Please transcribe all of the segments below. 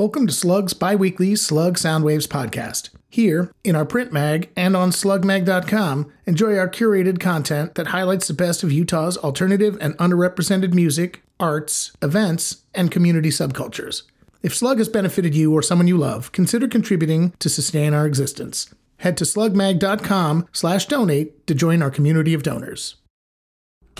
Welcome to Slug's biweekly Slug Soundwaves podcast. Here, in our print mag and on slugmag.com, enjoy our curated content that highlights the best of Utah's alternative and underrepresented music, arts, events, and community subcultures. If Slug has benefited you or someone you love, consider contributing to sustain our existence. Head to slugmag.com slash donate to join our community of donors.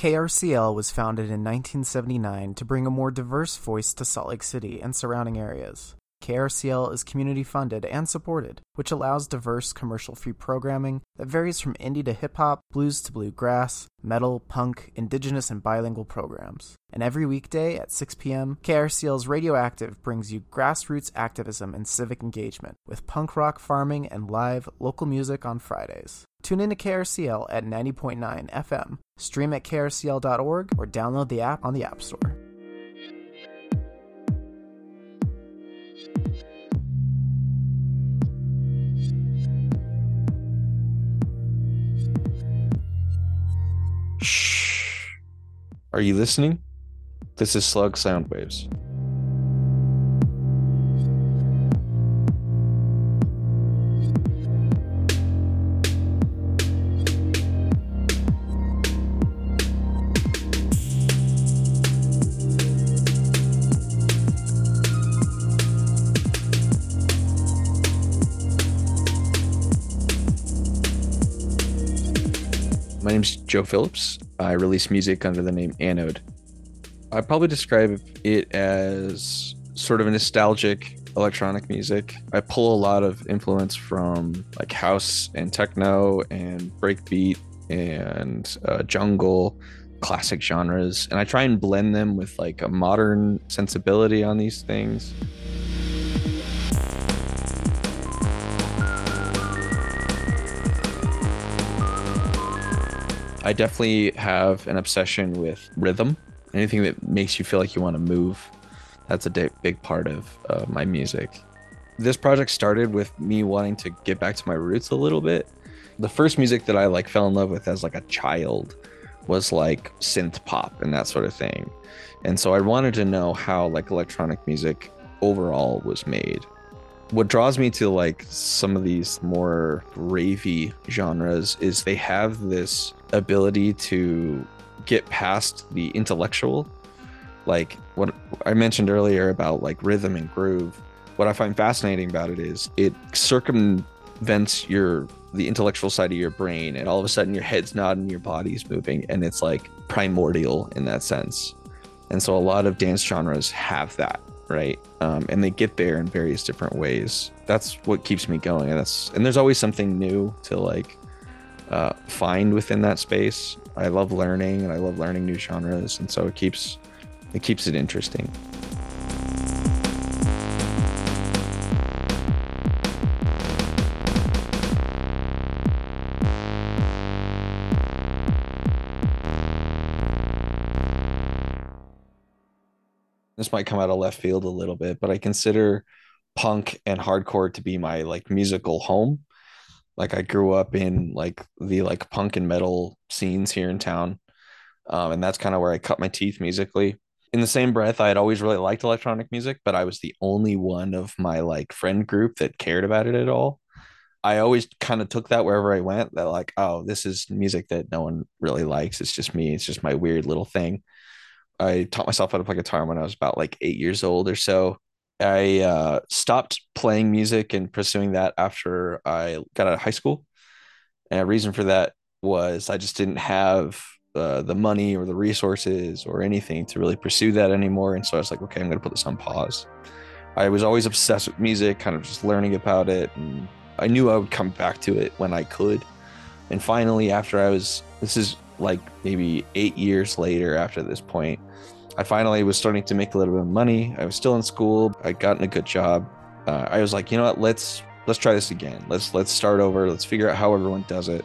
KRCL was founded in 1979 to bring a more diverse voice to Salt Lake City and surrounding areas. KRCL is community funded and supported, which allows diverse commercial free programming that varies from indie to hip hop, blues to bluegrass, metal, punk, indigenous, and bilingual programs. And every weekday at 6 p.m., KRCL's Radioactive brings you grassroots activism and civic engagement with punk rock farming and live local music on Fridays. Tune in to KRCL at 90.9 FM, stream at krcl.org, or download the app on the App Store. Shh. Are you listening? This is Slug Soundwaves. My Joe Phillips. I release music under the name Anode. I probably describe it as sort of a nostalgic electronic music. I pull a lot of influence from like house and techno and breakbeat and uh, jungle, classic genres, and I try and blend them with like a modern sensibility on these things. I definitely have an obsession with rhythm. Anything that makes you feel like you want to move. That's a big, part of uh, my music. This project started with me wanting to get back to my roots a little bit. The first music that I like fell in love with as like a child was like synth pop and that sort of thing. And so I wanted to know how like electronic music overall was made what draws me to like some of these more ravey genres is they have this ability to get past the intellectual like what i mentioned earlier about like rhythm and groove what i find fascinating about it is it circumvents your the intellectual side of your brain and all of a sudden your head's nodding your body's moving and it's like primordial in that sense. And so a lot of dance genres have that right? Um, and they get there in various different ways. That's what keeps me going and that's and there's always something new to like uh, find within that space i love learning and i love learning new genres and so it keeps it keeps it interesting this might come out of left field a little bit, but I consider punk and hardcore to be my like musical home. Like I grew up in like the like punk and metal scenes here in town. Um, and that's kind of where I cut my teeth musically. In the same breath, I had always really liked electronic music, but I was the only one of my like friend group that cared about it at all. I always kind of took that wherever I went that like, oh, this is music that no one really likes. It's just me. It's just my weird little thing. I taught myself how to play guitar when I was about like eight years old or so. I uh, stopped playing music and pursuing that after I got out of high school. And a reason for that was I just didn't have uh, the money or the resources or anything to really pursue that anymore. And so I was like, okay, I'm going to put this on pause. I was always obsessed with music, kind of just learning about it. And I knew I would come back to it when I could. And finally, after I was, this is like maybe eight years later after this point, I finally was starting to make a little bit of money. I was still in school. I'd gotten a good job. Uh, I was like, you know what? Let's let's try this again. Let's let's start over. Let's figure out how everyone does it.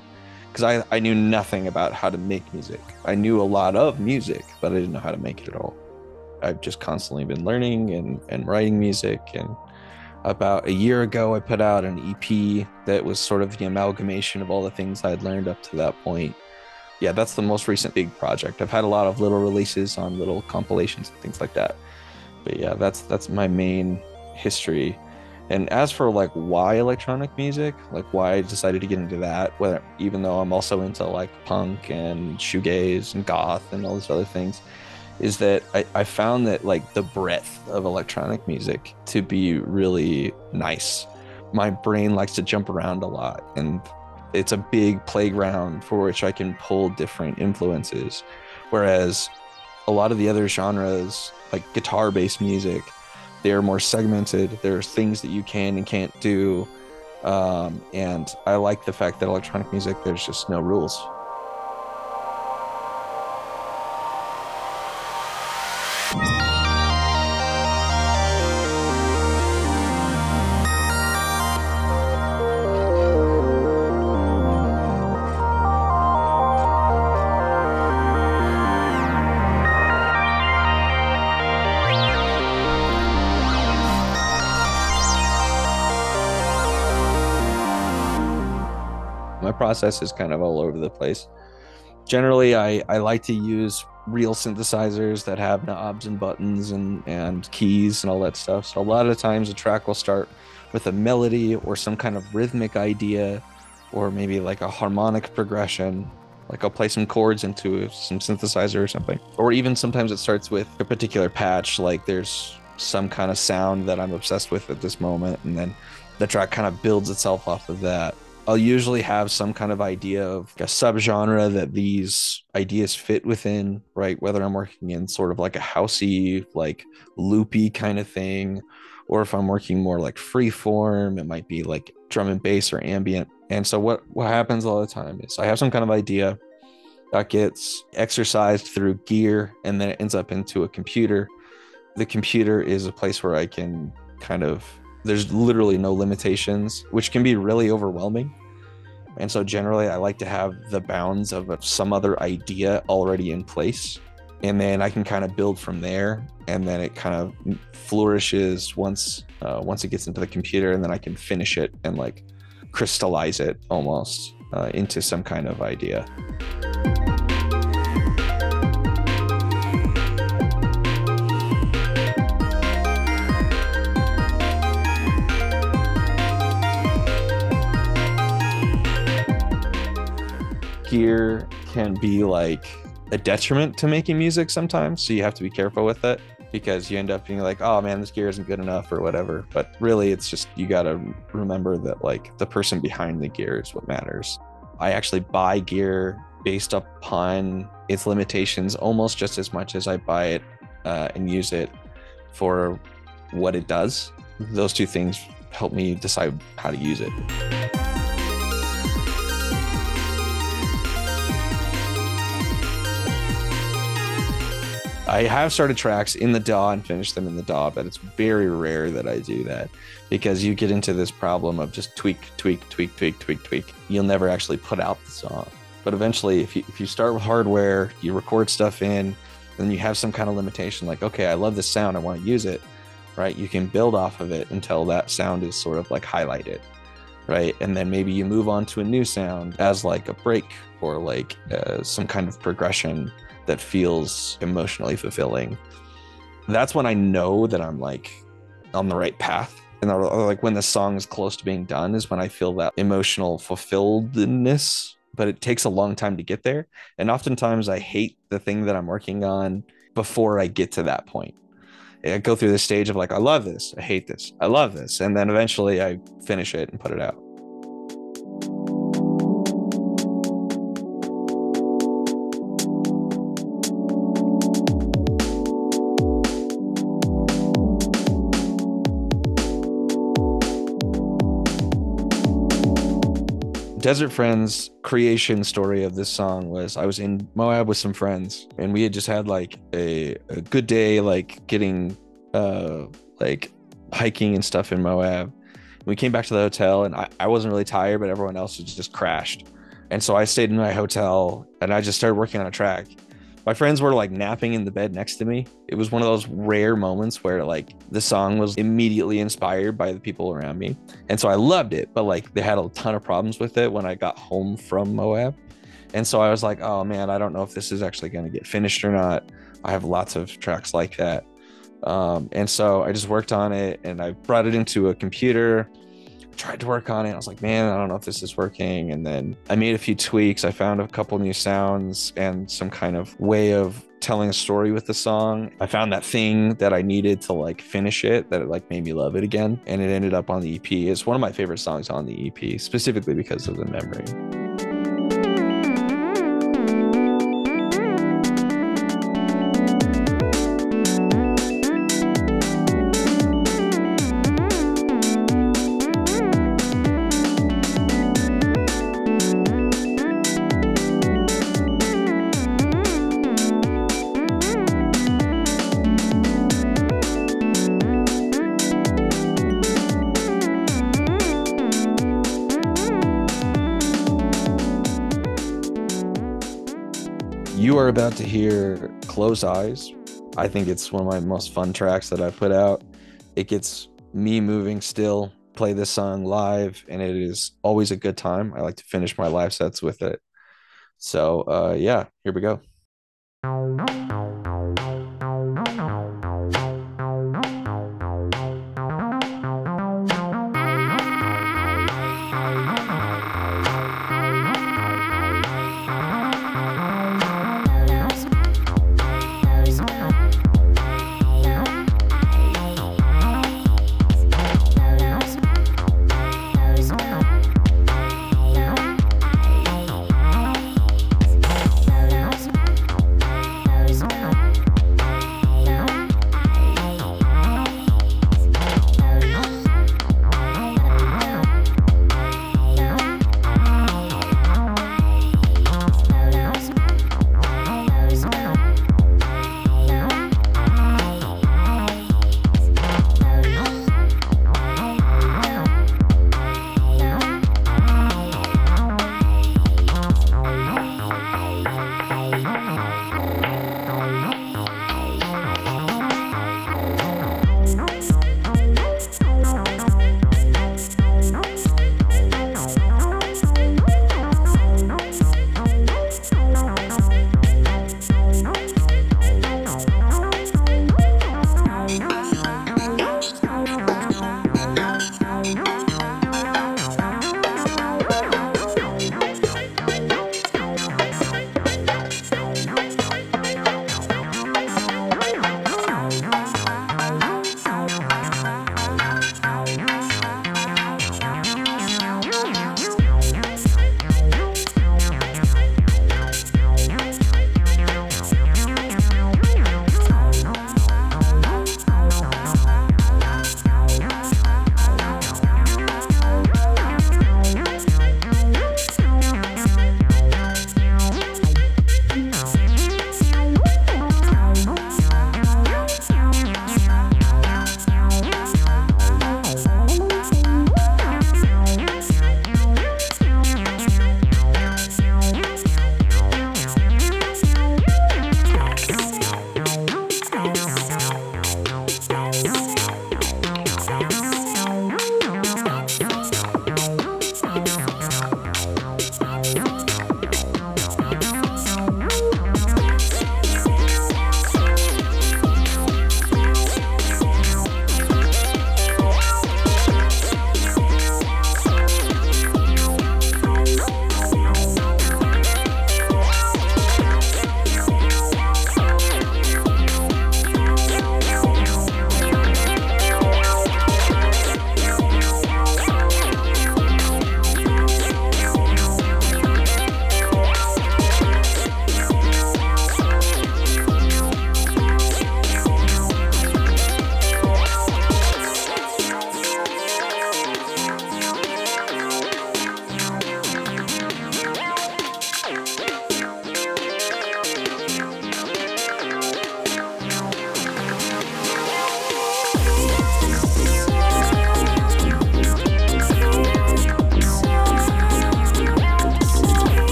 Because I I knew nothing about how to make music. I knew a lot of music, but I didn't know how to make it at all. I've just constantly been learning and and writing music. And about a year ago, I put out an EP that was sort of the amalgamation of all the things I'd learned up to that point yeah, that's the most recent big project. I've had a lot of little releases on little compilations and things like that. But yeah, that's that's my main history. And as for like why electronic music, like why I decided to get into that, whether even though I'm also into like punk and shoegaze and goth and all these other things, is that I, I found that like the breadth of electronic music to be really nice. My brain likes to jump around a lot and it's a big playground for which I can pull different influences. Whereas a lot of the other genres, like guitar based music, they're more segmented. There's things that you can and can't do. Um, and I like the fact that electronic music, there's just no rules. My process is kind of all over the place. Generally, I, I like to use real synthesizers that have knobs and buttons and, and keys and all that stuff. So a lot of times a track will start with a melody or some kind of rhythmic idea or maybe like a harmonic progression. Like I'll play some chords into some synthesizer or something. Or even sometimes it starts with a particular patch, like there's some kind of sound that I'm obsessed with at this moment. And then the track kind of builds itself off of that. I'll usually have some kind of idea of a subgenre that these ideas fit within, right? Whether I'm working in sort of like a housey, like loopy kind of thing, or if I'm working more like free form, it might be like drum and bass or ambient. And so what what happens all the time is I have some kind of idea that gets exercised through gear and then it ends up into a computer. The computer is a place where I can kind of there's literally no limitations, which can be really overwhelming. And so generally I like to have the bounds of some other idea already in place. And then I can kind of build from there. And then it kind of flourishes once uh, once it gets into the computer, and then I can finish it and like crystallize it almost uh, into some kind of idea. Gear can be like a detriment to making music sometimes. So you have to be careful with it because you end up being like, oh man, this gear isn't good enough or whatever. But really, it's just you got to remember that like the person behind the gear is what matters. I actually buy gear based upon its limitations almost just as much as I buy it uh, and use it for what it does. Those two things help me decide how to use it. I have started tracks in the DAW and finished them in the DAW, but it's very rare that I do that because you get into this problem of just tweak, tweak, tweak, tweak, tweak, tweak. You'll never actually put out the song. But eventually, if you, if you start with hardware, you record stuff in, and then you have some kind of limitation like, okay, I love this sound, I want to use it, right? You can build off of it until that sound is sort of like highlighted, right? And then maybe you move on to a new sound as like a break or like uh, some kind of progression that feels emotionally fulfilling. That's when I know that I'm like on the right path. And like when the song is close to being done is when I feel that emotional fulfilledness, but it takes a long time to get there. And oftentimes I hate the thing that I'm working on before I get to that point. I go through this stage of like, I love this, I hate this, I love this. And then eventually I finish it and put it out. Desert Friends creation story of this song was I was in Moab with some friends and we had just had like a, a good day, like getting uh like hiking and stuff in Moab. We came back to the hotel and I, I wasn't really tired, but everyone else was just crashed. And so I stayed in my hotel and I just started working on a track my friends were like napping in the bed next to me. It was one of those rare moments where like the song was immediately inspired by the people around me. And so I loved it, but like they had a ton of problems with it when I got home from Moab. And so I was like, oh man, I don't know if this is actually going to get finished or not. I have lots of tracks like that. Um, and so I just worked on it and I brought it into a computer, tried to work on it. I was like, man, I don't know if this is working. And then I made a few tweaks. I found a couple new sounds and some kind of way of telling a story with the song. I found that thing that I needed to like finish it that it like made me love it again. And it ended up on the EP. It's one of my favorite songs on the EP, specifically because of the memory. Hear Close Eyes. I think it's one of my most fun tracks that I put out. It gets me moving still, play this song live, and it is always a good time. I like to finish my live sets with it. So, uh, yeah, here we go.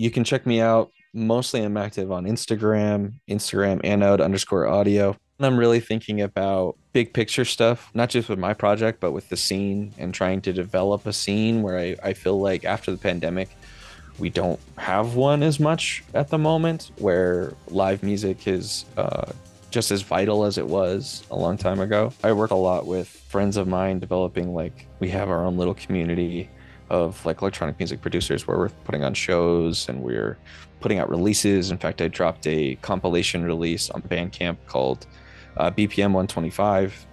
You can check me out. Mostly I'm active on Instagram, Instagram anode underscore audio. And I'm really thinking about big picture stuff, not just with my project, but with the scene and trying to develop a scene where I, I feel like after the pandemic, we don't have one as much at the moment where live music is uh, just as vital as it was a long time ago. I work a lot with friends of mine developing like we have our own little community of like electronic music producers where we're putting on shows and we're putting out releases. In fact, I dropped a compilation release on Bandcamp called uh, BPM 125.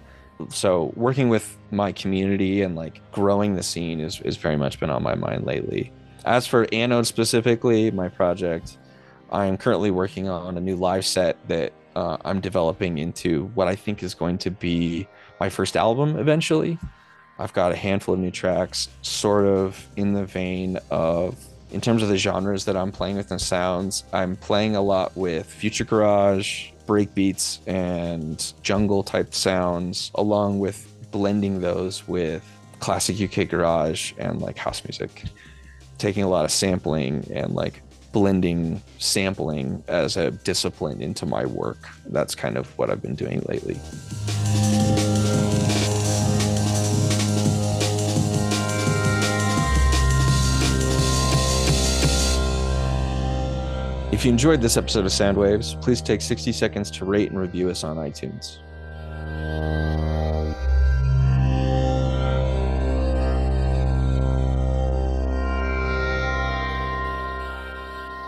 So working with my community and like growing the scene is, is very much been on my mind lately. As for Anode specifically, my project, I am currently working on a new live set that uh, I'm developing into what I think is going to be my first album eventually. I've got a handful of new tracks, sort of in the vein of, in terms of the genres that I'm playing with and sounds, I'm playing a lot with future garage, breakbeats, and jungle type sounds, along with blending those with classic UK garage and like house music. Taking a lot of sampling and like blending sampling as a discipline into my work. That's kind of what I've been doing lately. If you enjoyed this episode of Soundwaves, please take 60 seconds to rate and review us on iTunes.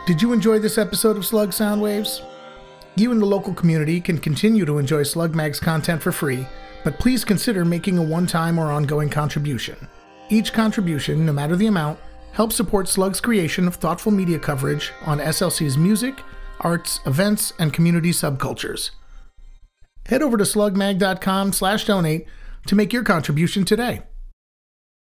Did you enjoy this episode of Slug Soundwaves? You and the local community can continue to enjoy Slug Mag's content for free, but please consider making a one time or ongoing contribution. Each contribution, no matter the amount, helps support Slug's creation of thoughtful media coverage on SLC's music, arts, events, and community subcultures. Head over to slugmag.com slash donate to make your contribution today.